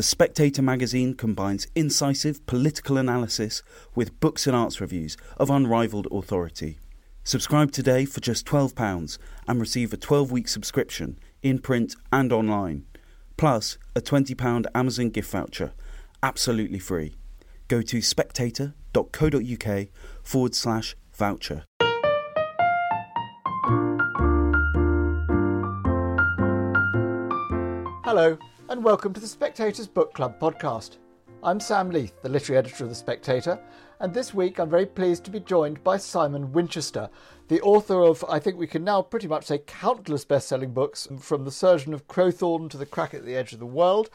The Spectator magazine combines incisive political analysis with books and arts reviews of unrivaled authority. Subscribe today for just £12 and receive a 12 week subscription in print and online, plus a £20 Amazon gift voucher, absolutely free. Go to spectator.co.uk forward slash voucher. Hello, and welcome to the Spectator's Book Club podcast. I'm Sam Leith, the literary editor of The Spectator, and this week I'm very pleased to be joined by Simon Winchester, the author of, I think we can now pretty much say, countless best selling books, from The Surgeon of Crowthorne to The Crack at the Edge of the World.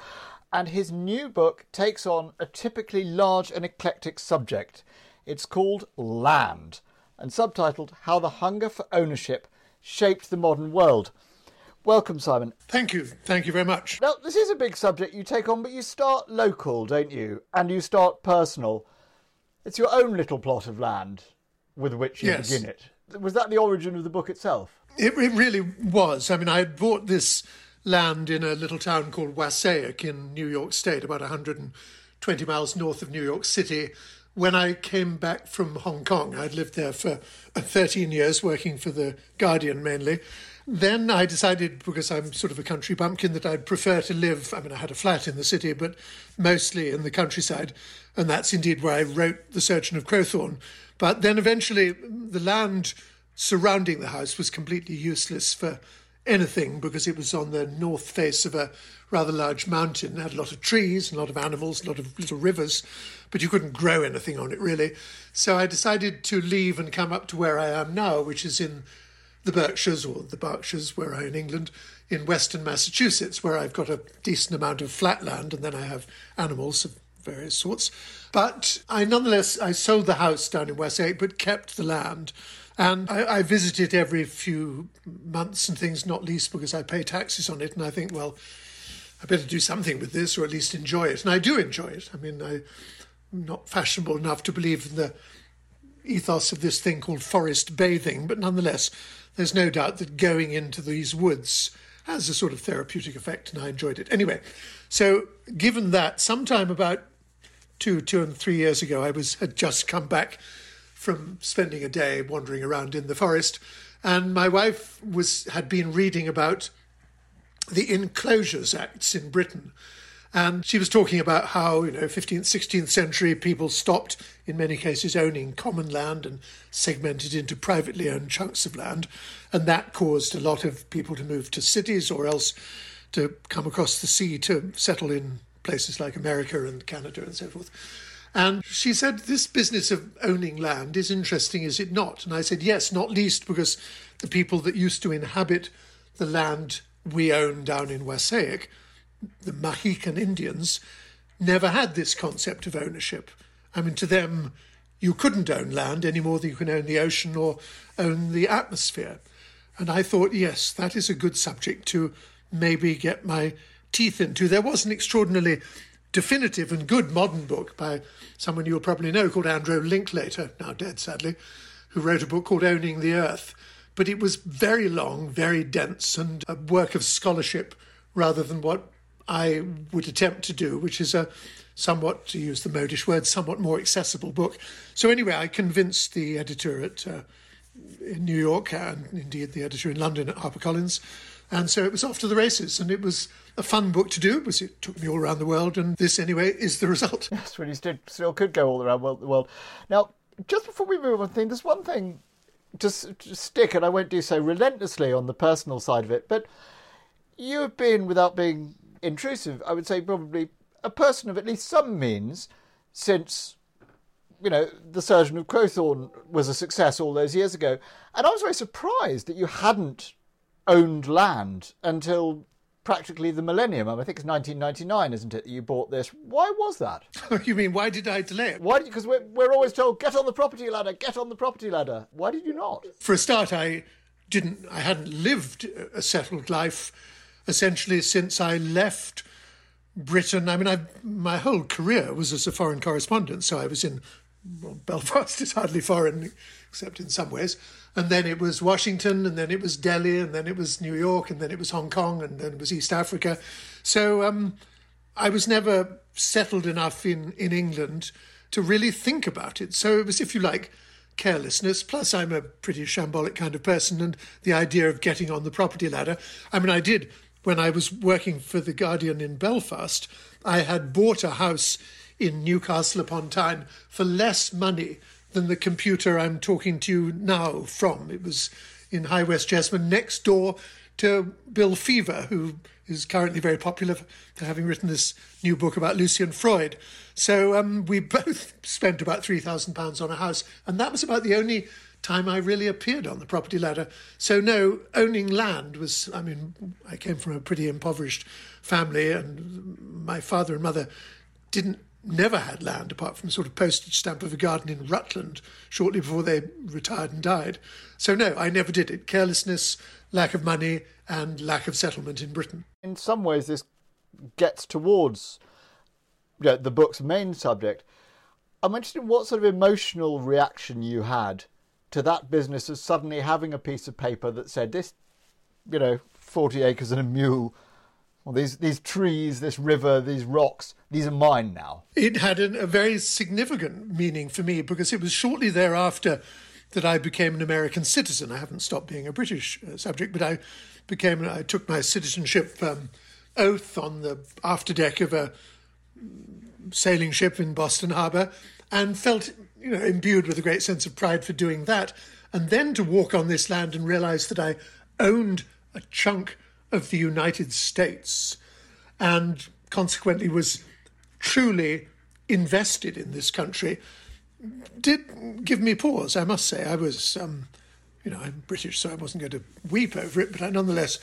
And his new book takes on a typically large and eclectic subject. It's called Land, and subtitled How the Hunger for Ownership Shaped the Modern World. Welcome, Simon. Thank you. Thank you very much. Now, this is a big subject you take on, but you start local, don't you? And you start personal. It's your own little plot of land with which you Yes. begin it. Was that the origin of the book itself? It, it really was. I mean, I had bought this land in a little town called Wassaic in New York State, about 120 miles north of New York City. When I came back from Hong Kong, I'd lived there for uh, 13 years, working for The Guardian mainly. Then I decided, because I'm sort of a country bumpkin, that I'd prefer to live. I mean, I had a flat in the city, but mostly in the countryside. And that's indeed where I wrote The Surgeon of Crowthorne. But then eventually, the land surrounding the house was completely useless for anything because it was on the north face of a rather large mountain. It had a lot of trees, a lot of animals, a lot of little rivers, but you couldn't grow anything on it really. So I decided to leave and come up to where I am now, which is in the Berkshires or the Berkshires, where I in England, in western Massachusetts, where I've got a decent amount of flat land and then I have animals of various sorts. But I nonetheless I sold the house down in Wassaic, but kept the land. And I, I visit it every few months and things, not least because I pay taxes on it. And I think, well, I better do something with this or at least enjoy it. And I do enjoy it. I mean, I'm not fashionable enough to believe in the ethos of this thing called forest bathing, but nonetheless, there's no doubt that going into these woods has a sort of therapeutic effect, and I enjoyed it. Anyway, so given that, sometime about two, two and three years ago, I was had just come back from spending a day wandering around in the forest, and my wife was had been reading about the Enclosures Acts in Britain. And she was talking about how, you know, 15th, 16th century people stopped, in many cases, owning common land and segmented into privately owned chunks of land. And that caused a lot of people to move to cities or else to come across the sea to settle in places like America and Canada and so forth. And she said, This business of owning land is interesting, is it not? And I said, Yes, not least because the people that used to inhabit the land we own down in Wassaic, the Mahican Indians, never had this concept of ownership. I mean, to them, you couldn't own land any more than you can own the ocean or own the atmosphere. And I thought, yes, that is a good subject to maybe get my teeth into. There was an extraordinarily definitive and good modern book by someone you'll probably know called Andrew Linklater, now dead sadly, who wrote a book called Owning the Earth. But it was very long, very dense, and a work of scholarship rather than what I would attempt to do, which is a somewhat, to use the modish word, somewhat more accessible book. So anyway, I convinced the editor at uh, in New York and indeed the editor in London at HarperCollins. And so it was off to the races, and it was a fun book to do because it took me all around the world, and this anyway is the result. That's when you still, still could go all around the world. Now, just before we move on, thing there's one thing to, to stick, and I won't do so relentlessly on the personal side of it, but you have been, without being intrusive, I would say probably a person of at least some means since you know, The Surgeon of Crowthorne was a success all those years ago. And I was very surprised that you hadn't owned land until practically the millennium. I, mean, I think it's 1999, isn't it, that you bought this? Why was that? Oh, you mean why did I delay it? Why? Because we're, we're always told, get on the property ladder, get on the property ladder. Why did you not? For a start, I didn't. I hadn't lived a settled life essentially since I left Britain. I mean, I my whole career was as a foreign correspondent, so I was in well, Belfast is hardly foreign, except in some ways. And then it was Washington, and then it was Delhi, and then it was New York, and then it was Hong Kong, and then it was East Africa. So um, I was never settled enough in, in England to really think about it. So it was, if you like, carelessness. Plus, I'm a pretty shambolic kind of person, and the idea of getting on the property ladder. I mean, I did when I was working for The Guardian in Belfast, I had bought a house in Newcastle upon Tyne for less money than the computer I'm talking to you now from. It was in High West Jesmond, next door to Bill Feaver, who is currently very popular for having written this new book about Lucian Freud. So um, we both spent about £3,000 on a house, and that was about the only time I really appeared on the property ladder. So, no, owning land was, I mean, I came from a pretty impoverished family, and my father and mother didn't never had land apart from sort of postage stamp of a garden in Rutland shortly before they retired and died. So no, I never did it. Carelessness, lack of money, and lack of settlement in Britain. In some ways, this gets towards you know, the book's main subject. I'm interested in what sort of emotional reaction you had to that business of suddenly having a piece of paper that said this, you know, 40 acres and a mule. Well, these these trees, this river, these rocks, these are mine now. It had an, a very significant meaning for me because it was shortly thereafter that I became an American citizen. I haven't stopped being a British uh, subject, but I became I took my citizenship um, oath on the afterdeck of a sailing ship in Boston Harbor and felt you know, imbued with a great sense of pride for doing that. And then to walk on this land and realize that I owned a chunk of the United States and consequently was truly invested in this country did give me pause, I must say. I was, um, you know, I'm British, so I wasn't going to weep over it, but I nonetheless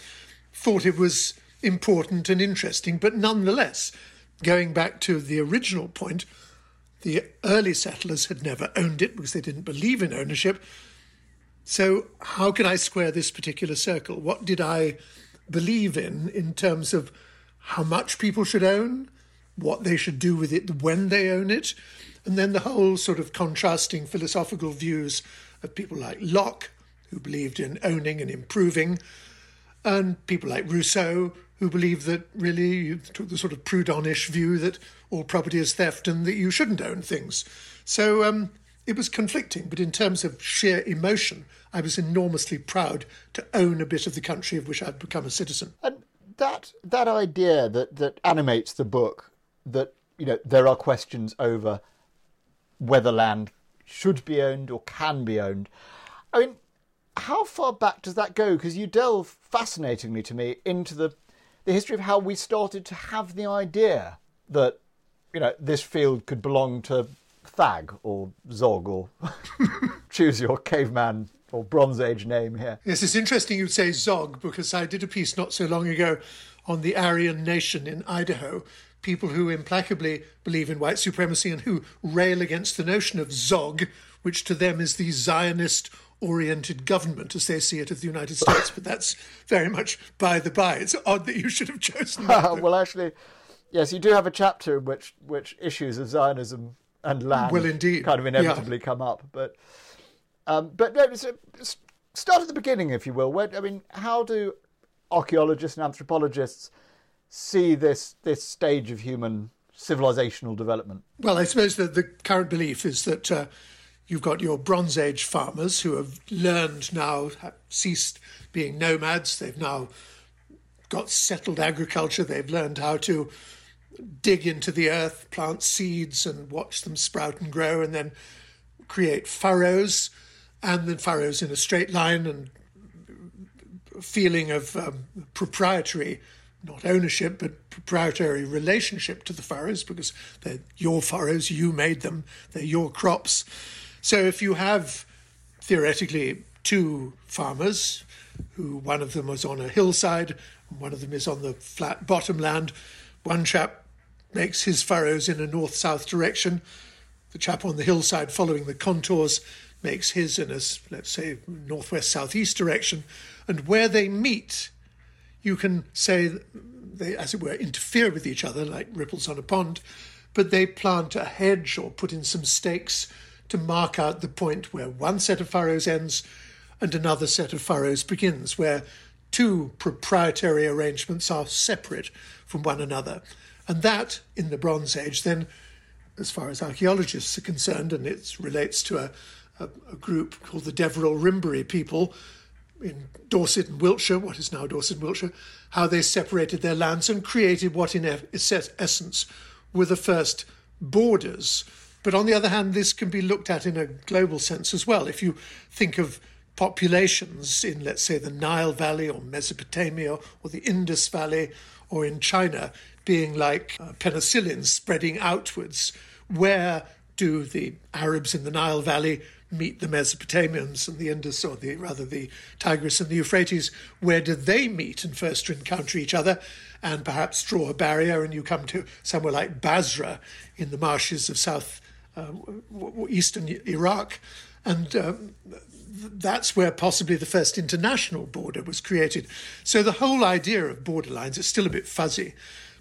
thought it was important and interesting. But nonetheless, going back to the original point, the early settlers had never owned it because they didn't believe in ownership. So, how can I square this particular circle? What did I believe in in terms of how much people should own, what they should do with it when they own it, and then the whole sort of contrasting philosophical views of people like Locke, who believed in owning and improving, and people like Rousseau, who believed that really you took the sort of Proudhonish view that all property is theft and that you shouldn't own things. So um, it was conflicting, but in terms of sheer emotion, I was enormously proud to own a bit of the country of which I'd become a citizen. And that that idea that that animates the book, that you know there are questions over whether land should be owned or can be owned. I mean, how far back does that go? Because you delve fascinatingly to me into the the history of how we started to have the idea that you know this field could belong to Thag or Zog or choose your caveman or Bronze Age name here. Yes, it's interesting you say Zog because I did a piece not so long ago on the Aryan nation in Idaho, people who implacably believe in white supremacy and who rail against the notion of Zog, which to them is the Zionist oriented government as they see it of the United States. but that's very much by the by. It's odd that you should have chosen that. well, actually, yes, you do have a chapter in which which issues of Zionism and land will indeed kind of inevitably yeah. come up. But um, but no, so start at the beginning, if you will. Where, I mean, how do archaeologists and anthropologists see this this stage of human civilizational development? Well, I suppose that the current belief is that uh, you've got your Bronze Age farmers who have learned now, have ceased being nomads. They've now got settled agriculture. They've learned how to dig into the earth, plant seeds, and watch them sprout and grow, and then create furrows, and then furrows in a straight line, and feeling of um, proprietary not ownership, but proprietary relationship to the furrows because they're your furrows, you made them, they're your crops. So if you have theoretically two farmers, who one of them was on a hillside, and one of them is on the flat bottom land, one chap makes his furrows in a north south direction, the chap on the hillside following the contours makes his in a, let's say, northwest southeast direction, and where they meet, you can say they, as it were, interfere with each other like ripples on a pond, but they plant a hedge or put in some stakes to mark out the point where one set of furrows ends and another set of furrows begins, where two proprietary arrangements are separate from one another. And that, in the Bronze Age, then, as far as archaeologists are concerned, and it relates to a, a, a group called the Deverel Rimbury people in Dorset and Wiltshire, what is now Dorset and Wiltshire, how they separated their lands and created what, in essence, were the first borders. But on the other hand, this can be looked at in a global sense as well. If you think of populations in, let's say, the Nile Valley or Mesopotamia or the Indus Valley or in China being like uh, penicillin spreading outwards, where do the Arabs in the Nile Valley meet the Mesopotamians and the Indus, or the rather the Tigris and the Euphrates? Where do they meet and first encounter each other? And perhaps draw a barrier, and you come to somewhere like Basra in the marshes of south uh, eastern Iraq, and um, that's where possibly the first international border was created. So the whole idea of borderlines is still a bit fuzzy.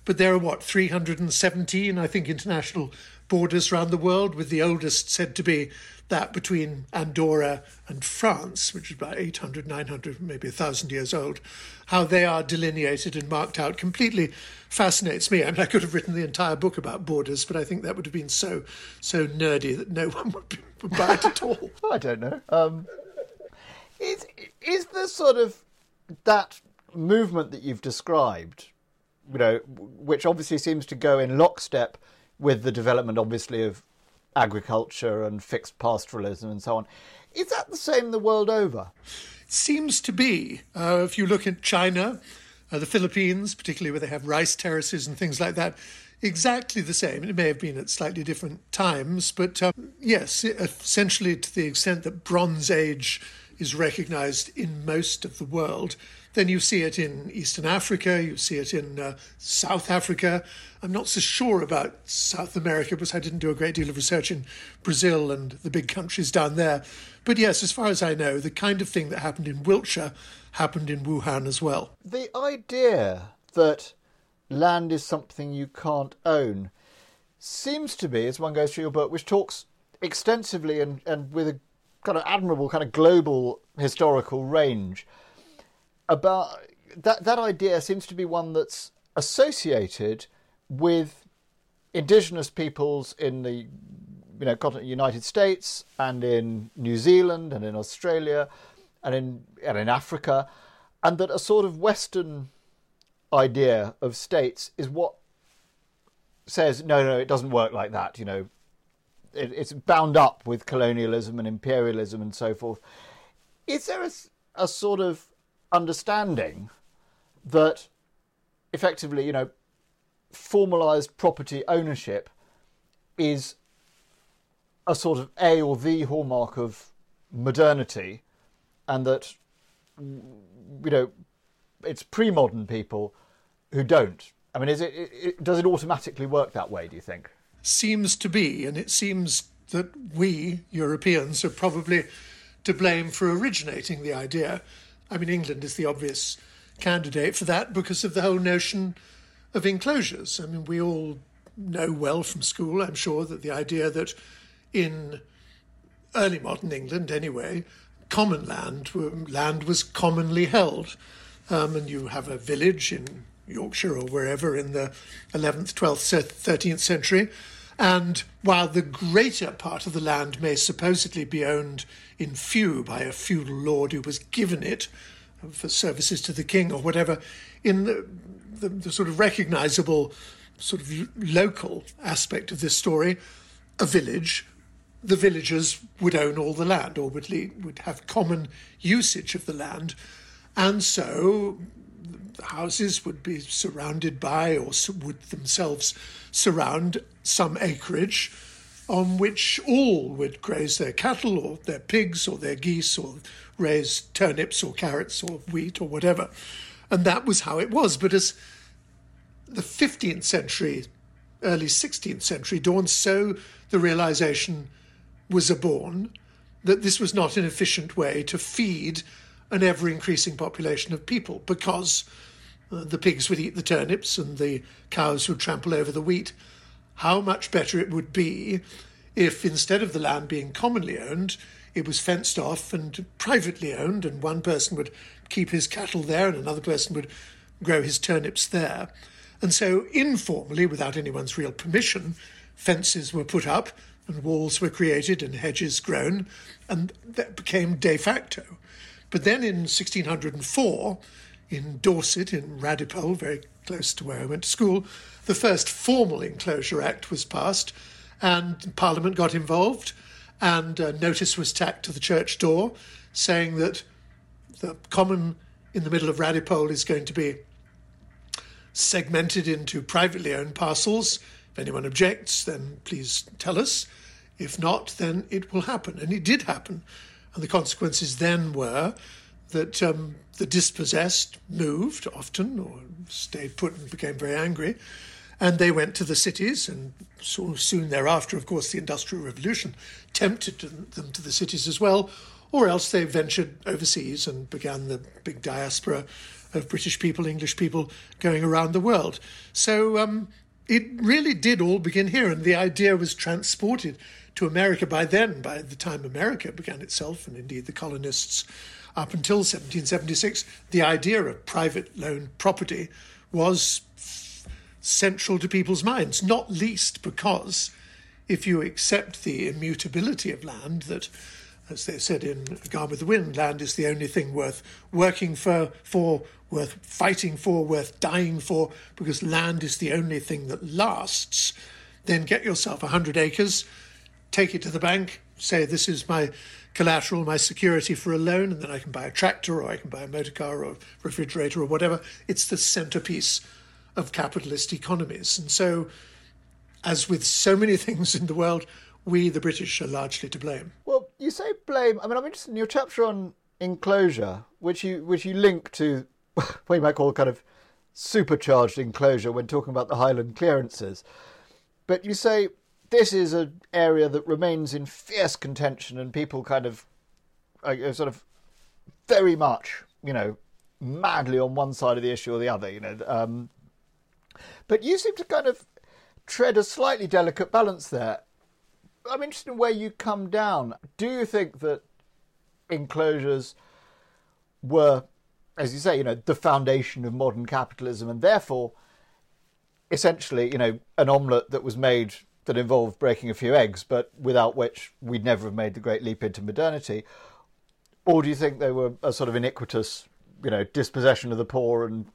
But there are what, 317, I think, international borders around the world, with the oldest said to be that between Andorra and France, which is about 800, 900, maybe 1,000 years old. How they are delineated and marked out completely fascinates me. I mean, I could have written the entire book about borders, but I think that would have been so so nerdy that no one would, be, would buy it at all. I don't know. Um, is is the sort of that movement that you've described, you know, which obviously seems to go in lockstep with the development, obviously, of agriculture and fixed pastoralism and so on. Is that the same the world over? Seems to be. Uh, if you look at China, uh, the Philippines, particularly where they have rice terraces and things like that, exactly the same. It may have been at slightly different times, but um, yes, essentially to the extent that Bronze Age is recognized in most of the world. Then you see it in Eastern Africa, you see it in uh, South Africa. I'm not so sure about South America because I didn't do a great deal of research in Brazil and the big countries down there. But yes, as far as I know, the kind of thing that happened in Wiltshire happened in Wuhan as well. The idea that land is something you can't own seems to be, as one goes through your book, which talks extensively and, and with a kind of admirable kind of global historical range about that that idea seems to be one that's associated with indigenous peoples in the you know continental United States and in New Zealand and in Australia and in and in Africa and that a sort of western idea of states is what says no no it doesn't work like that you know it, it's bound up with colonialism and imperialism and so forth. Is there a, a sort of understanding that effectively, you know, formalized property ownership is a sort of a or the hallmark of modernity, and that you know it's pre-modern people who don't. I mean, is it, it does it automatically work that way? Do you think? seems to be, and it seems that we, Europeans, are probably to blame for originating the idea. I mean, England is the obvious candidate for that because of the whole notion of enclosures. I mean, we all know well from school, I'm sure, that the idea that in early modern England, anyway, common land, land was commonly held. Um, and you have a village in Yorkshire or wherever in the 11th, 12th, 13th century. And while the greater part of the land may supposedly be owned in feu by a feudal lord who was given it for services to the king or whatever, in the, the, the sort of recognizable sort of local aspect of this story, a village, the villagers would own all the land or would, would have common usage of the land. And so the houses would be surrounded by or would themselves surround some acreage on which all would graze their cattle or their pigs or their geese or raise turnips or carrots or wheat or whatever. And that was how it was. But as the 15th century, early 16th century dawned, so the realization was born that this was not an efficient way to feed an ever increasing population of people because the pigs would eat the turnips and the cows would trample over the wheat. How much better it would be if instead of the land being commonly owned, it was fenced off and privately owned, and one person would keep his cattle there and another person would grow his turnips there. And so, informally, without anyone's real permission, fences were put up and walls were created and hedges grown, and that became de facto. But then in 1604, in Dorset, in Radipole, very close to where I went to school, the first formal Enclosure Act was passed, and Parliament got involved, and a notice was tacked to the church door saying that the common in the middle of Radipole is going to be segmented into privately owned parcels. If anyone objects, then please tell us. If not, then it will happen. And it did happen. And the consequences then were that um, the dispossessed moved often or stayed put and became very angry. And they went to the cities, and so soon thereafter, of course, the Industrial Revolution tempted them to the cities as well, or else they ventured overseas and began the big diaspora of British people, English people going around the world. So um, it really did all begin here, and the idea was transported to America by then, by the time America began itself, and indeed the colonists up until 1776, the idea of private loan property was central to people's minds, not least because if you accept the immutability of land, that, as they said in Gone with the Wind, land is the only thing worth working for, for, worth fighting for, worth dying for, because land is the only thing that lasts, then get yourself 100 acres, take it to the bank, say, This is my collateral, my security for a loan, and then I can buy a tractor or I can buy a motor car or a refrigerator or whatever. It's the centerpiece of capitalist economies. And so, as with so many things in the world, we, the British, are largely to blame. Well, you say blame. I mean, I'm interested in your chapter on enclosure, which you which you link to what you might call kind of supercharged enclosure when talking about the Highland clearances. But you say this is an area that remains in fierce contention, and people kind of are sort of very much, you know, madly on one side of the issue or the other. You know, um, but you seem to kind of tread a slightly delicate balance there. I'm interested in where you come down. Do you think that enclosures were, as you say, you know, the foundation of modern capitalism, and therefore, essentially, you know, an omelette that was made that involved breaking a few eggs, but without which we'd never have made the great leap into modernity? Or do you think they were a sort of iniquitous, you know, dispossession of the poor and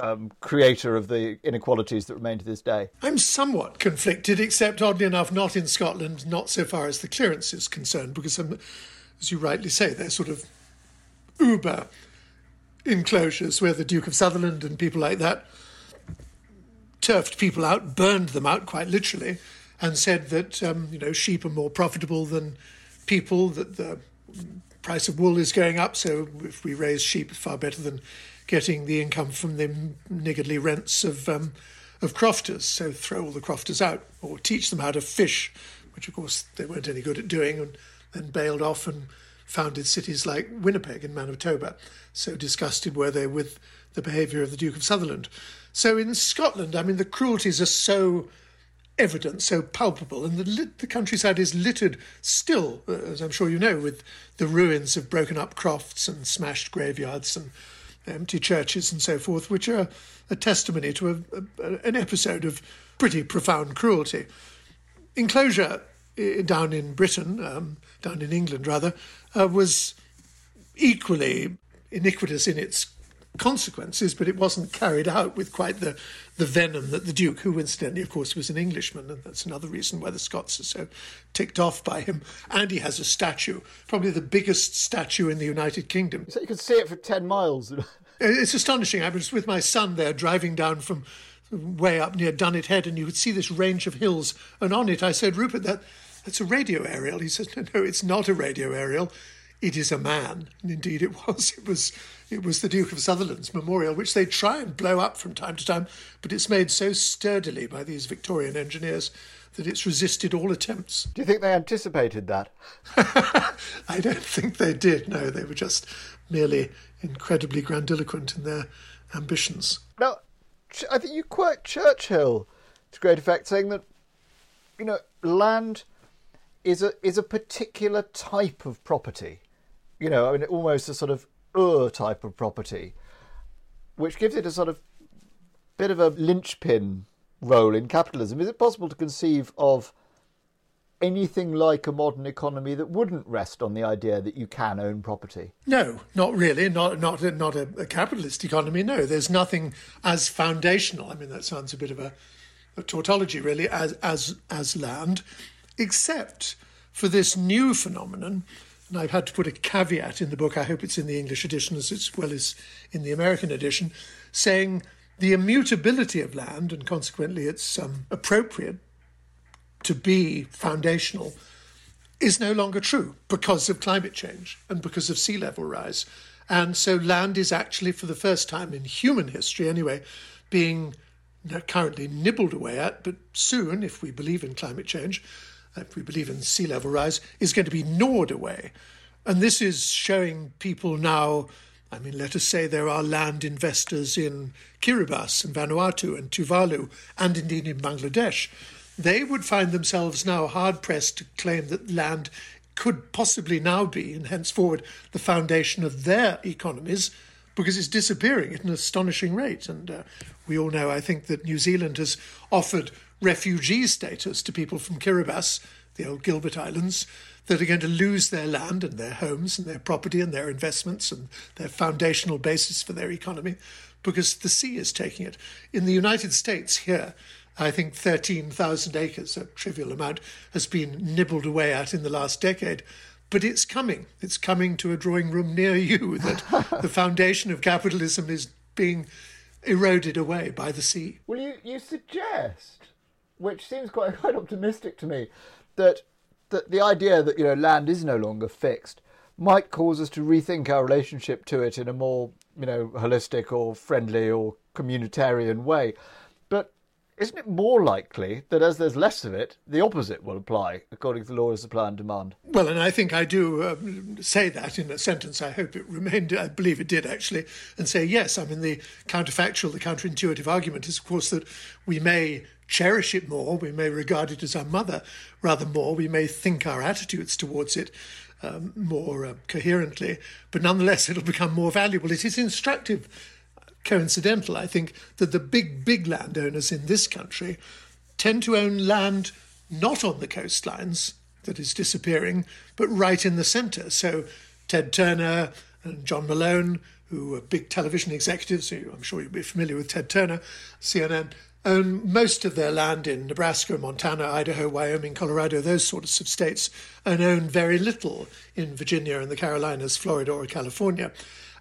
um, creator of the inequalities that remain to this day. I'm somewhat conflicted, except oddly enough, not in Scotland, not so far as the clearance is concerned, because, um, as you rightly say, they're sort of uber enclosures where the Duke of Sutherland and people like that turfed people out, burned them out quite literally, and said that um, you know sheep are more profitable than people, that the price of wool is going up, so if we raise sheep, it's far better than getting the income from the niggardly rents of um, of crofters. So throw all the crofters out, or teach them how to fish, which of course they weren't any good at doing, and then bailed off and founded cities like Winnipeg and Manitoba. So disgusted were they with the behaviour of the Duke of Sutherland. So in Scotland, I mean, the cruelties are so evident, so palpable, and the, the countryside is littered still, uh, as I'm sure you know, with the ruins of broken up crofts and smashed graveyards and empty churches and so forth, which are a testimony to a, a, an episode of pretty profound cruelty. Enclosure down in Britain, um, down in England rather, uh, was equally iniquitous in its consequences, but it wasn't carried out with quite the, the venom that the Duke, who incidentally, of course, was an Englishman, and that's another reason why the Scots are so ticked off by him. And he has a statue, probably the biggest statue in the United Kingdom. So you can see it for 10 miles. Uh, it's astonishing. I was with my son there driving down from way up near Dunnet Head, and you could see this range of hills. And on it, I said, Rupert, that, that's a radio aerial. He said, No, no, it's not a radio aerial it is a man. And indeed it was. It was it was the Duke of Sutherland's memorial, which they try and blow up from time to time, but it's made so sturdily by these Victorian engineers that it's resisted all attempts. Do you think they anticipated that? I don't think they did. No, they were just merely incredibly grandiloquent in their ambitions. Now, I think you quote Churchill to great effect, saying that you know land is a is a particular type of property you know, I mean, almost a sort of ur type of property, which gives it a sort of bit of a linchpin role in capitalism. Is it possible to conceive of anything like a modern economy that wouldn't rest on the idea that you can own property? No, not really. Not not not a, a capitalist economy. No, there's nothing as foundational. I mean, that sounds a bit of a, a tautology, really, as as as land, except for this new phenomenon. And I've had to put a caveat in the book. I hope it's in the English edition as well as in the American edition, saying the immutability of land, and consequently it's um, appropriate to be foundational is no longer true because of climate change and because of sea level rise. And so land is actually, for the first time in human history anyway, being currently nibbled away at, but soon, if we believe in climate change, if we believe in sea level rise, is going to be gnawed away. And this is showing people now. I mean, let us say there are land investors in Kiribati and Vanuatu and Tuvalu, and indeed in Bangladesh, they would find themselves now hard pressed to claim that land could possibly now be, and henceforward, the foundation of their economies because it's disappearing at an astonishing rate. And uh, we all know, I think, that New Zealand has offered refugee status to people from Kiribati, the old Gilbert Islands, that are going to lose their land and their homes and their property and their investments and their foundational basis for their economy because the sea is taking it. In the United States, here, I think 13,000 acres, a trivial amount, has been nibbled away at in the last decade. But it's coming. It's coming to a drawing room near you that the foundation of capitalism is being eroded away by the sea. Well, you, you suggest, which seems quite, quite optimistic to me, that, that the idea that you know land is no longer fixed might cause us to rethink our relationship to it in a more you know holistic or friendly or communitarian way. Isn't it more likely that as there's less of it, the opposite will apply according to the law of supply and demand? Well, and I think I do um, say that in a sentence. I hope it remained, I believe it did actually, and say yes. I mean, the counterfactual, the counterintuitive argument is, of course, that we may cherish it more, we may regard it as our mother rather more, we may think our attitudes towards it um, more uh, coherently, but nonetheless it'll become more valuable. It is instructive coincidental, I think, that the big, big landowners in this country tend to own land not on the coastlines that is disappearing, but right in the centre. So Ted Turner and John Malone, who are big television executives, I'm sure you'll be familiar with Ted Turner, CNN, own most of their land in Nebraska, Montana, Idaho, Wyoming, Colorado, those sorts of states, and own very little in Virginia and the Carolinas, Florida, or California.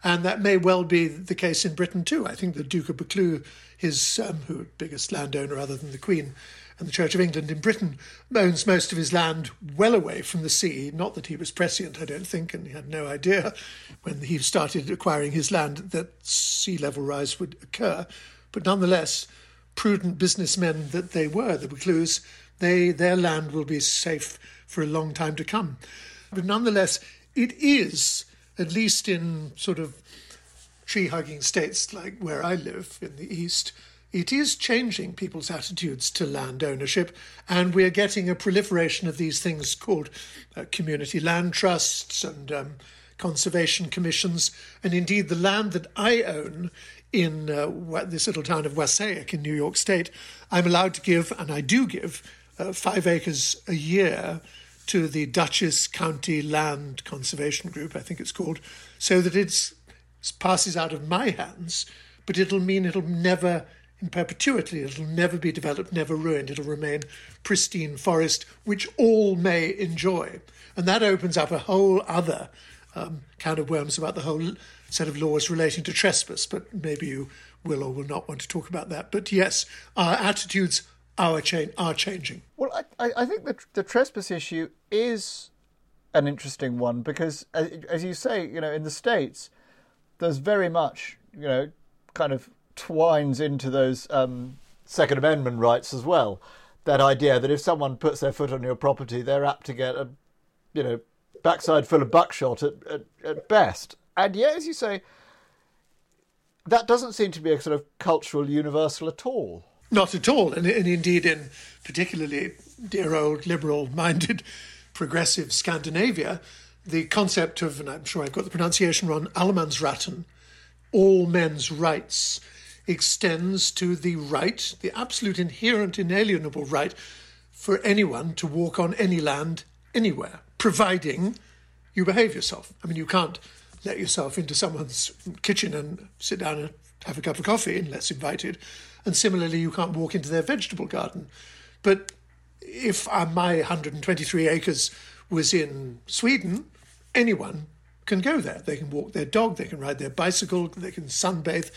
And that may well be the case in Britain too. I think the Duke of Buccleuch, his um, who biggest landowner other than the Queen and the Church of England in Britain, owns most of his land well away from the sea. Not that he was prescient, I don't think, and he had no idea when he started acquiring his land that sea level rise would occur. But nonetheless, prudent businessmen that they were, the Buccleuchs, they their land will be safe for a long time to come. But nonetheless, it is at least in sort of tree hugging states like where I live in the East, it is changing people's attitudes to land ownership, and we're getting a proliferation of these things called uh, community land trusts and um, conservation commissions. And indeed, the land that I own in uh, this little town of Wassaic in New York State, I'm allowed to give, and I do give, uh, five acres a year to the Dutchess County Land Conservation Group, I think it's called, so that it passes out of my hands, but it'll mean it'll never, in perpetuity, it'll never be developed, never ruined. It'll remain pristine forest, which all may enjoy. And that opens up a whole other um, can of worms about the whole set of laws relating to trespass, but maybe you will or will not want to talk about that. But yes, our attitudes are, cha- are changing. Well, I, I think the, the trespass issue is an interesting one because, as, as you say, you know, in the States, there's very much, you know, kind of twines into those um, Second Amendment rights as well. That idea that if someone puts their foot on your property, they're apt to get a, you know, backside full of buckshot at, at, at best. And yet, as you say, that doesn't seem to be a sort of cultural universal at all. Not at all. And, and indeed, in particularly dear old liberal minded progressive Scandinavia, the concept of, and I'm sure I've got the pronunciation wrong, Allemansratten, all men's rights, extends to the right, the absolute inherent, inalienable right for anyone to walk on any land anywhere, providing you behave yourself. I mean, you can't let yourself into someone's kitchen and sit down and have a cup of coffee unless invited. And similarly, you can't walk into their vegetable garden. But if uh, my 123 acres was in Sweden, anyone can go there. They can walk their dog, they can ride their bicycle, they can sunbathe.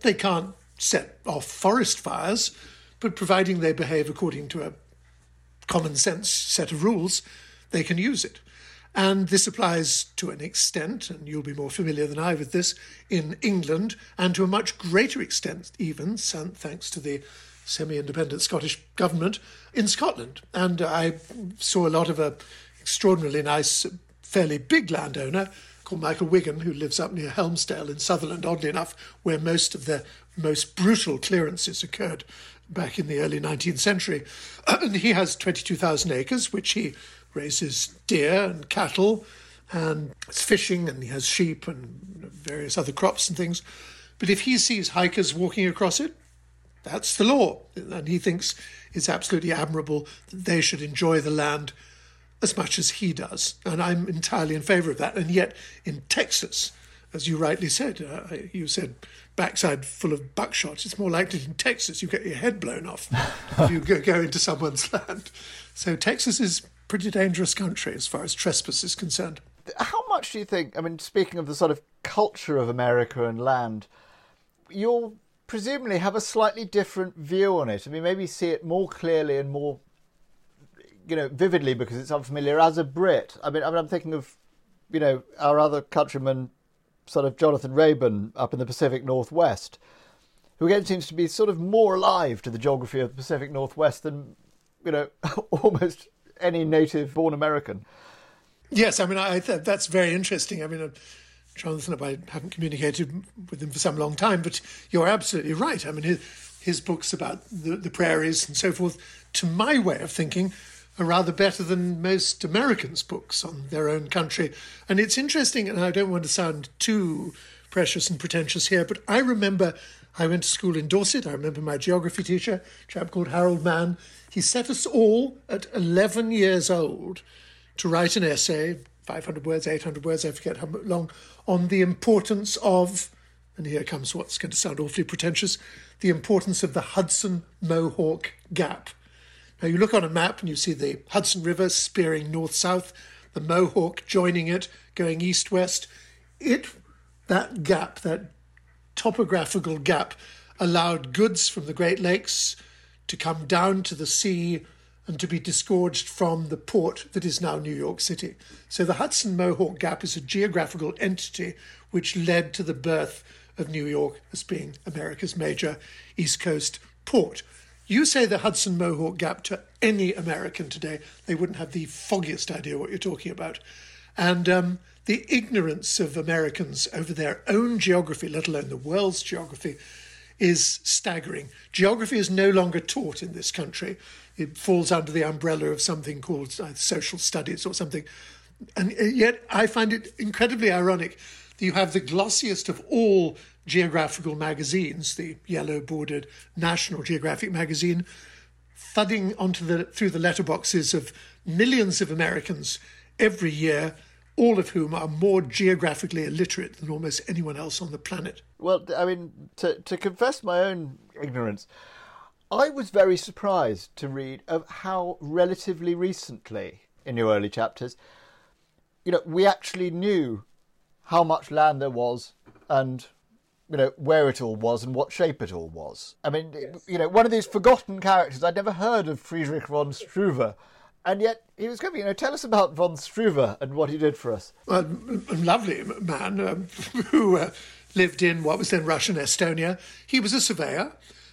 They can't set off forest fires, but providing they behave according to a common sense set of rules, they can use it. And this applies to an extent, and you'll be more familiar than I with this, in England, and to a much greater extent, even, thanks to the semi independent Scottish government, in Scotland. And I saw a lot of a extraordinarily nice, fairly big landowner called Michael Wigan, who lives up near Helmsdale in Sutherland, oddly enough, where most of the most brutal clearances occurred back in the early 19th century. And he has 22,000 acres, which he raises deer and cattle and it's fishing and he has sheep and various other crops and things. But if he sees hikers walking across it, that's the law. And he thinks it's absolutely admirable that they should enjoy the land as much as he does. And I'm entirely in favour of that. And yet, in Texas, as you rightly said, uh, you said backside full of buckshot. It's more likely in Texas you get your head blown off if you go, go into someone's land. So Texas is pretty dangerous country as far as trespass is concerned. How much do you think? I mean, speaking of the sort of culture of America and land, you'll presumably have a slightly different view on it. I mean, maybe see it more clearly and more you know, vividly because it's unfamiliar as a Brit. I mean, I mean, I'm thinking of, you know, our other countryman, sort of Jonathan Raban up in the Pacific Northwest, who again seems to be sort of more alive to the geography of the Pacific Northwest than, you know, almost any native-born American. Yes, I mean, I th- that's very interesting. I mean. Uh, Jonathan, I haven't communicated with him for some long time, but you're absolutely right. I mean, his, his books about the, the prairies and so forth, to my way of thinking, are rather better than most Americans' books on their own country. And it's interesting, and I don't want to sound too precious and pretentious here, but I remember I went to school in Dorset. I remember my geography teacher, a chap called Harold Mann. He set us all at 11 years old to write an essay, 500 words, 800 words, I forget how long, on the importance of, and here comes what's going to sound awfully pretentious, the importance of the Hudson Mohawk Gap. Now, you look on a map and you see the Hudson River spearing north south, the Mohawk joining it, going east west. It, that gap, that topographical gap, allowed goods from the Great Lakes to come down to the sea and to be disgorged from the port that is now New York City. So the Hudson Mohawk Gap is a geographical entity which led to the birth of New York as being America's major East Coast port. You say the Hudson Mohawk Gap to any American today, they wouldn't have the foggiest idea what you're talking about. And um, the ignorance of Americans over their own geography, let alone the world's geography, is staggering. Geography is no longer taught in this country. It falls under the umbrella of something called uh, social studies or something. And uh, yet, I find it incredibly ironic that you have the glossiest of all geographical magazines, the yellow bordered National Geographic magazine, thudding onto the through the letterboxes of millions of Americans every year, all of whom are more geographically illiterate than almost anyone else on the planet. Well, I mean, to to confess my own ignorance, I was very surprised to read of how relatively recently, in your early chapters, you know, we actually knew how much land there was and you know where it all was and what shape it all was. I mean, yes. you know, one of these forgotten characters. I'd never heard of Friedrich von Struve, and yet he was coming. You know, tell us about von Struve and what he did for us. Well, a lovely man um, who uh, lived in what was then Russian Estonia. He was a surveyor,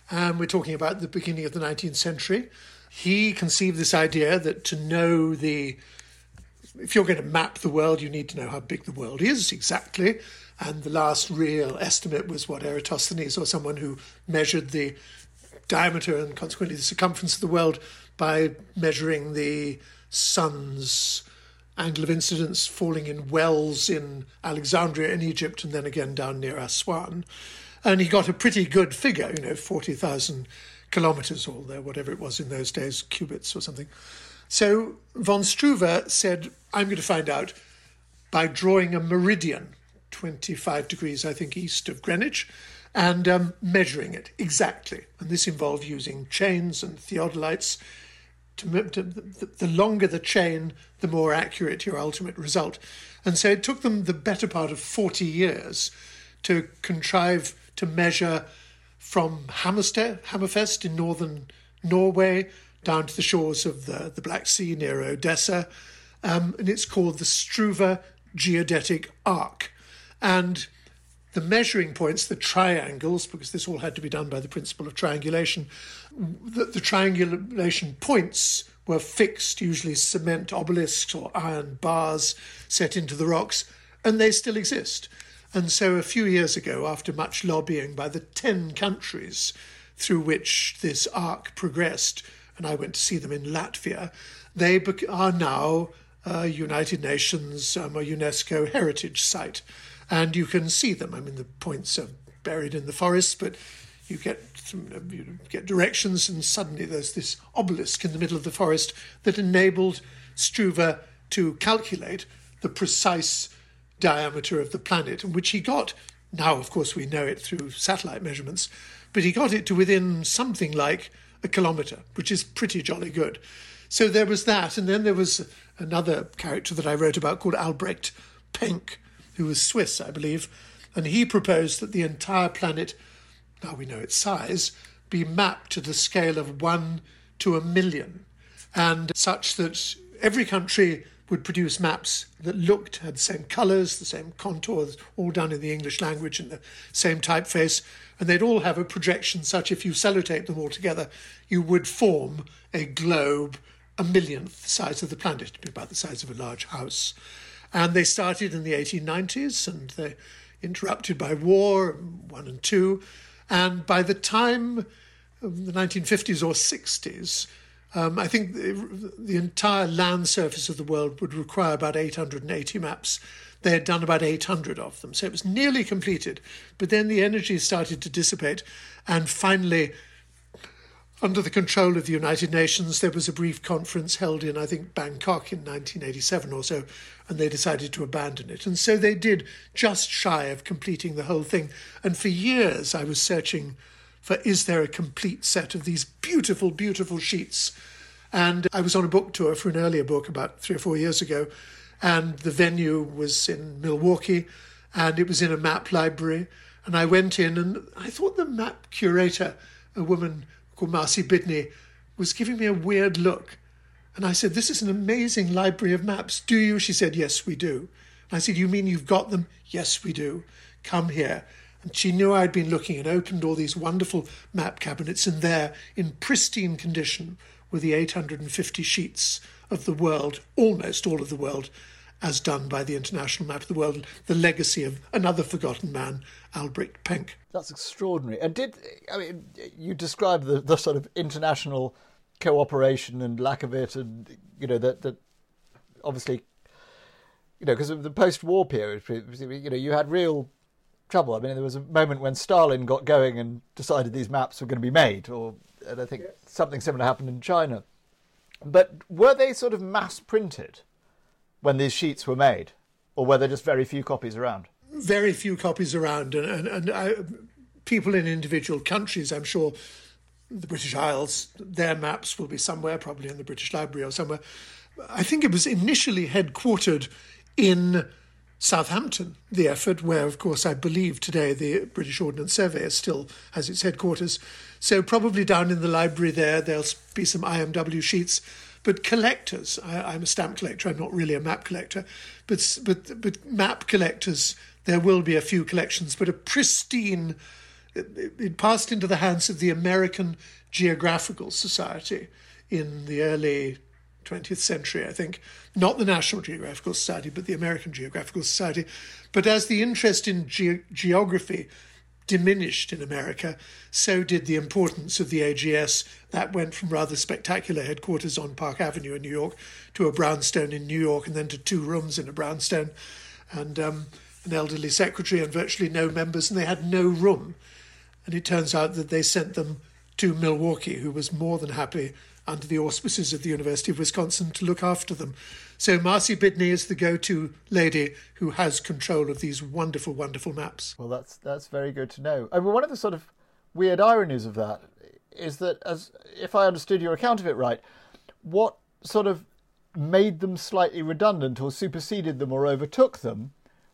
and we're talking about the beginning of the 19th century. He conceived this idea that to know the if you're going to map the world, you need to know how big the world is exactly. And the last real estimate was what Eratosthenes or someone who measured the diameter and consequently the circumference of the world by measuring the sun's angle of incidence falling in wells in Alexandria in Egypt and then again down near Aswan. And he got a pretty good figure, you know, 40,000 kilometers or whatever it was in those days, cubits or something. So von Struve said, I'm going to find out by drawing a meridian, 25 degrees, I think, east of Greenwich, and um, measuring it exactly. And this involved using chains and theodolites. To, to, the, longer the chain, the more accurate your ultimate result. And so it took them the better part of 40 years to contrive to measure from Hammerfest in northern Norway down to the shores of the, the Black Sea near Odessa. Um, and it's called the Struve Geodetic Arc. And the measuring points, the triangles, because this all had to be done by the principle of triangulation, the, the triangulation points were fixed, usually cement obelisks or iron bars set into the rocks, and they still exist. And so a few years ago, after much lobbying by the 10 countries through which this arc progressed, and I went to see them in Latvia, they are now a United Nations, um, a UNESCO heritage site and you can see them. I mean, the points are buried in the forest, but you get uh, you get directions, and suddenly there's this obelisk in the middle of the forest that enabled Struve to calculate the precise diameter of the planet, and which he got. Now, of course, we know it through satellite measurements, but he got it to within something like a kilometre, which is pretty jolly good. So there was that, and then there was another character that I wrote about called Albrecht Penck, who was Swiss, I believe, and he proposed that the entire planet, now we know its size, be mapped to the scale of one to a million, and such that every country would produce maps that looked, had the same colours, the same contours, all done in the English language in the same typeface, and they'd all have a projection such if you sellotape them all together, you would form a globe a millionth the size of the planet, to be about the size of a large house. And they started in the 1890s and they interrupted by war, one and two. And by the time of the 1950s or 60s, um, I think the, the, entire land surface of the world would require about 880 maps. They had done about 800 of them. So it was nearly completed. But then the energy started to dissipate. And finally, under the control of the United Nations, there was a brief conference held in, I think, Bangkok in 1987 or so, and they decided to abandon it. And so they did just shy of completing the whole thing. And for years, I was searching for is there a complete set of these beautiful, beautiful sheets? And I was on a book tour for an earlier book about three or four years ago, and the venue was in Milwaukee, and it was in a map library. And I went in, and I thought the map curator, a woman, called Marcy Bidney, was giving me a weird look. And I said, This is an amazing library of maps. Do you? She said, Yes, we do. And I said, You mean you've got them? Yes, we do. Come here. And she knew I'd been looking and opened all these wonderful map cabinets, and there, in pristine condition, were the 850 sheets of the world, almost all of the world, as done by the International Map of the World, the legacy of another forgotten man, Albrecht Penck. That's extraordinary. And did I mean you described the, the sort of international cooperation and lack of it, and you know that that obviously, you know, because of the post-war period, you know, you had real trouble. I mean, there was a moment when Stalin got going and decided these maps were going to be made, or and I think yes. something similar happened in China. But were they sort of mass printed? When these sheets were made, or were there just very few copies around? Very few copies around, and and, and I, people in individual countries, I'm sure, the British Isles, their maps will be somewhere, probably in the British Library or somewhere. I think it was initially headquartered in Southampton, the effort, where, of course, I believe today the British Ordnance Survey still has its headquarters. So, probably down in the library there, there'll be some IMW sheets but collectors, I, am a stamp collector. I'm not really a map collector, but but but map collectors. There will be a few collections, but a pristine. It, it passed into the hands of the American Geographical Society in the early 20th century, I think. Not the National Geographical Society, but the American Geographical Society. But as the interest in ge- geography diminished in America, so did the importance of the AGS. That went from rather spectacular headquarters on Park Avenue in New York to a brownstone in New York and then to two rooms in a brownstone and um, an elderly secretary and virtually no members, and they had no room And it turns out that they sent them to Milwaukee, who was more than happy under the auspices of the University of Wisconsin to look after them. So Marcy Bidney is the go-to lady who has control of these wonderful, wonderful maps. Well, that's that's very good to know. I mean, one of the sort of weird ironies of that is that, as if I understood your account of it right, what sort of made them slightly redundant or superseded them or overtook them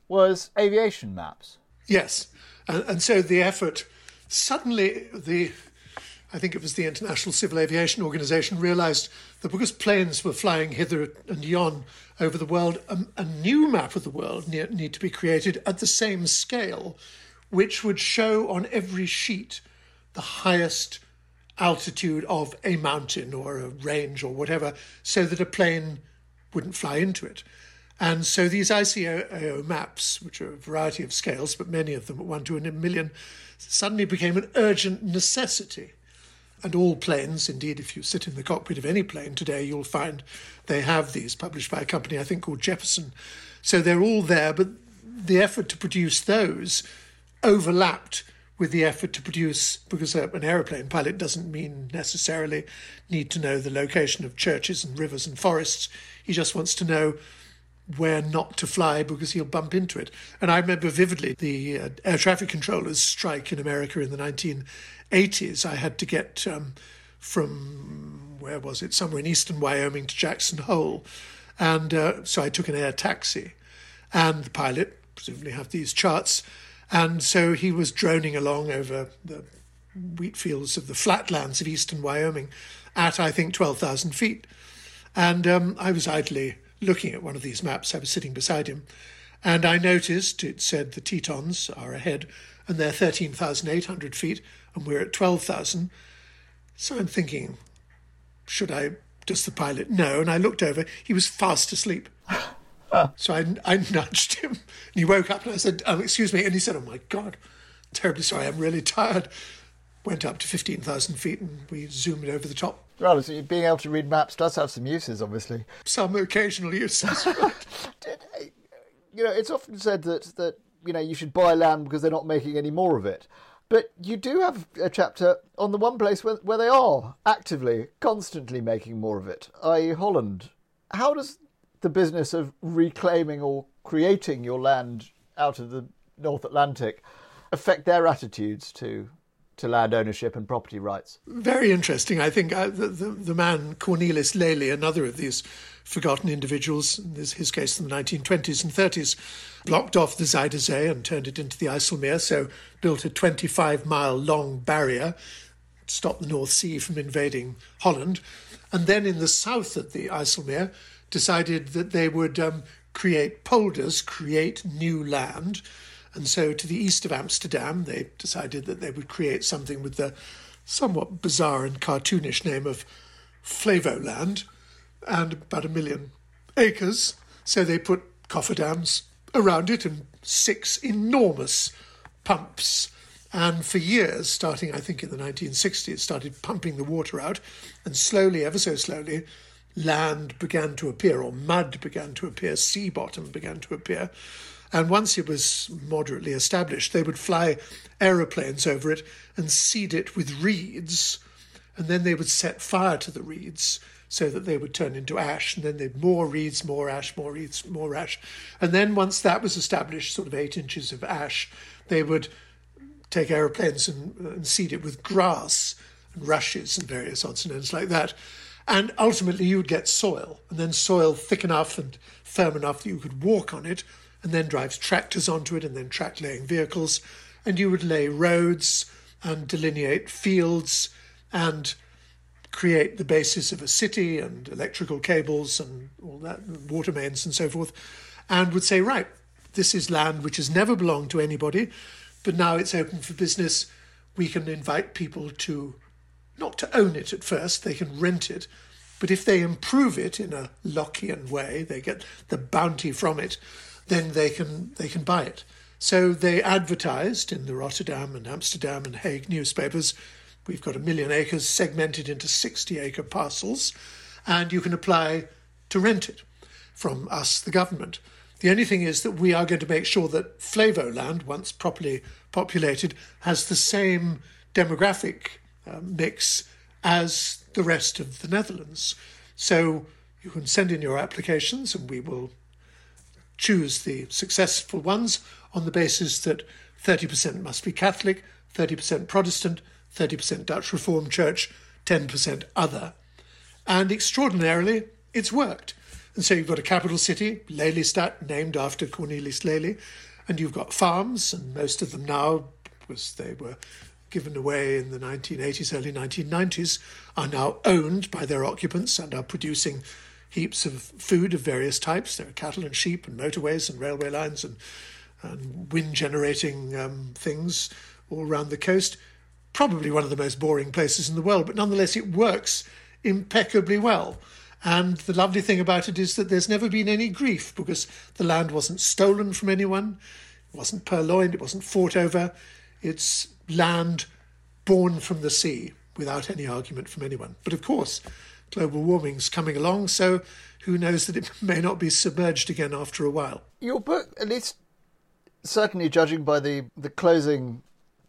was aviation maps. Yes, and, and so the effort suddenly the I think it was the International Civil Aviation Organization, realized that because planes were flying hither and yon over the world, a, a new map of the world need, need to be created at the same scale, which would show on every sheet the highest altitude of a mountain or a range or whatever, so that a plane wouldn't fly into it. And so these ICAO maps, which are a variety of scales, but many of them at one to a million, suddenly became an urgent necessity and all planes, indeed, if you sit in the cockpit of any plane today, you'll find they have these published by a company I think called Jefferson. So they're all there, but the effort to produce those overlapped with the effort to produce, because uh, an aeroplane pilot doesn't mean necessarily need to know the location of churches and rivers and forests. He just wants to know where not to fly because he'll bump into it. And I remember vividly the uh, air traffic controllers strike in America in the 1980s. I had to get um, from, where was it, somewhere in eastern Wyoming to Jackson Hole. And uh, so I took an air taxi. And the pilot, presumably, have these charts. And so he was droning along over the wheat fields of the flatlands of eastern Wyoming at, I think, 12,000 feet. And um, I was idly looking at one of these maps. I was sitting beside him, and I noticed it said the Tetons are ahead, and they're 13,800 feet, and we're at 12,000. So I'm thinking, should I? Does the pilot know? And I looked over. He was fast asleep. so I, I nudged him, and he woke up, and I said, oh, "Excuse me," and he said, "Oh my God, terribly sorry. I'm really tired." Went up to 15,000 feet, and we zoomed over the top So being able to read maps does have some uses, obviously. Some occasional uses. you know, it's often said that that you know you should buy land because they're not making any more of it. But you do have a chapter on the one place where, where they are actively, constantly making more of it, i.e., Holland. How does the business of reclaiming or creating your land out of the North Atlantic affect their attitudes to to land ownership and property rights. Very interesting. I think uh, the, the, the, man Cornelis Lely, another of these forgotten individuals, in this, his case in the 1920s and 30s, blocked off the Zuider Zee and turned it into the IJsselmeer, so built a 25 mile long barrier, to stop the North Sea from invading Holland. And then in the south of the IJsselmeer, decided that they would um, create polders, create new land and so, to the east of Amsterdam, they decided that they would create something with the somewhat bizarre and cartoonish name of Flevoland and about a million acres. So, they put cofferdams around it and six enormous pumps. And for years, starting I think in the 1960s, started pumping the water out. And slowly, ever so slowly, land began to appear, or mud began to appear, sea bottom began to appear. And once it was moderately established, they would fly aeroplanes over it and seed it with reeds. And then they would set fire to the reeds so that they would turn into ash. And then they'd more reeds, more ash, more reeds, more ash. And then once that was established, sort of eight inches of ash, they would take aeroplanes and, and seed it with grass and rushes and various odds and ends like that. And ultimately, you would get soil, and then soil thick enough and firm enough that you could walk on it, and then drives tractors onto it and then track laying vehicles. And you would lay roads and delineate fields and create the basis of a city and electrical cables and all that, water mains and so forth, and would say, right, this is land which has never belonged to anybody, but now it's open for business. We can invite people to not to own it at first, they can rent it, but if they improve it in a Lockean way, they get the bounty from it, then they can they can buy it. So they advertised in the Rotterdam and Amsterdam and Hague newspapers. We've got a million acres segmented into 60 acre parcels, and you can apply to rent it from us, the government. The only thing is that we are going to make sure that Flevoland, once properly populated, has the same demographic uh, mix as the rest of the Netherlands. So you can send in your applications and we will choose the successful ones on the basis that 30% must be Catholic, 30% Protestant, 30% Dutch Reformed Church, 10% other. And extraordinarily, it's worked. And so you've got a capital city, Lelystad, named after Cornelis Lely, and you've got farms, and most of them now, because they were given away in the 1980s, early 1990s, are now owned by their occupants and are producing heaps of food of various types. There are cattle and sheep and motorways and railway lines and, and wind generating um, things all around the coast. Probably one of the most boring places in the world, but nonetheless, it works impeccably well. And the lovely thing about it is that there's never been any grief because the land wasn't stolen from anyone, it wasn't purloined, it wasn't fought over. It's land born from the sea without any argument from anyone. But of course, global warming's coming along, so who knows that it may not be submerged again after a while. Your book, at least certainly judging by the, the closing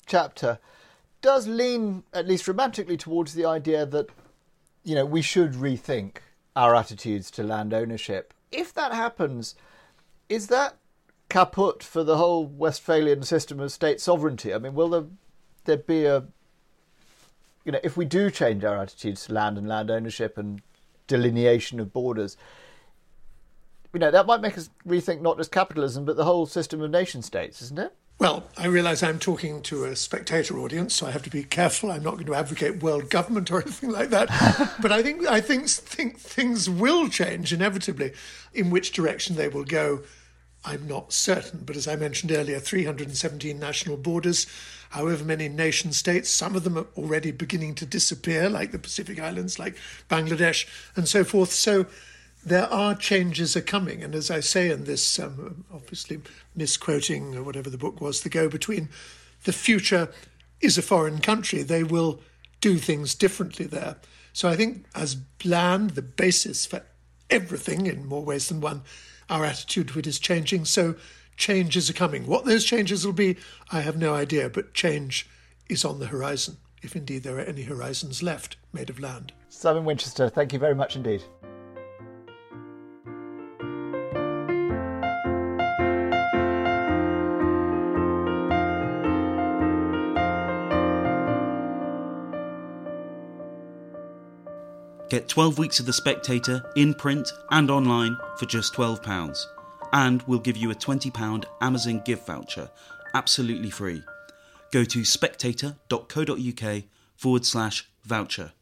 chapter, does lean, at least romantically, towards the idea that, you know, we should rethink our attitudes to land ownership. If that happens, is that caput for the whole Westphalian system of state sovereignty? I mean, will there, there be a, you know, if we do change our attitudes to land and land ownership and delineation of borders, you know, that might make us rethink not just capitalism, but the whole system of nation states, isn't it? Well, I realise I'm talking to a spectator audience, so I have to be careful. I'm not going to advocate world government or anything like that. but I think I think think things will change inevitably. In which direction they will go, I'm not certain. But as I mentioned earlier, 317 national borders, however many nation states. Some of them are already beginning to disappear, like the Pacific Islands, like Bangladesh, and so forth. So there are changes are coming. And as I say in this, um, obviously misquoting or whatever the book was, the go between, the future is a foreign country. They will do things differently there. So I think as land, the basis for everything in more ways than one, our attitude to it is changing. So changes are coming. What those changes will be, I have no idea, but change is on the horizon, if indeed there are any horizons left made of land. Simon Winchester, thank you very much indeed. Get 12 weeks of The Spectator in print and online for just £12. And we'll give you a £20 Amazon gift voucher absolutely free. Go to spectator.co.uk forward slash voucher.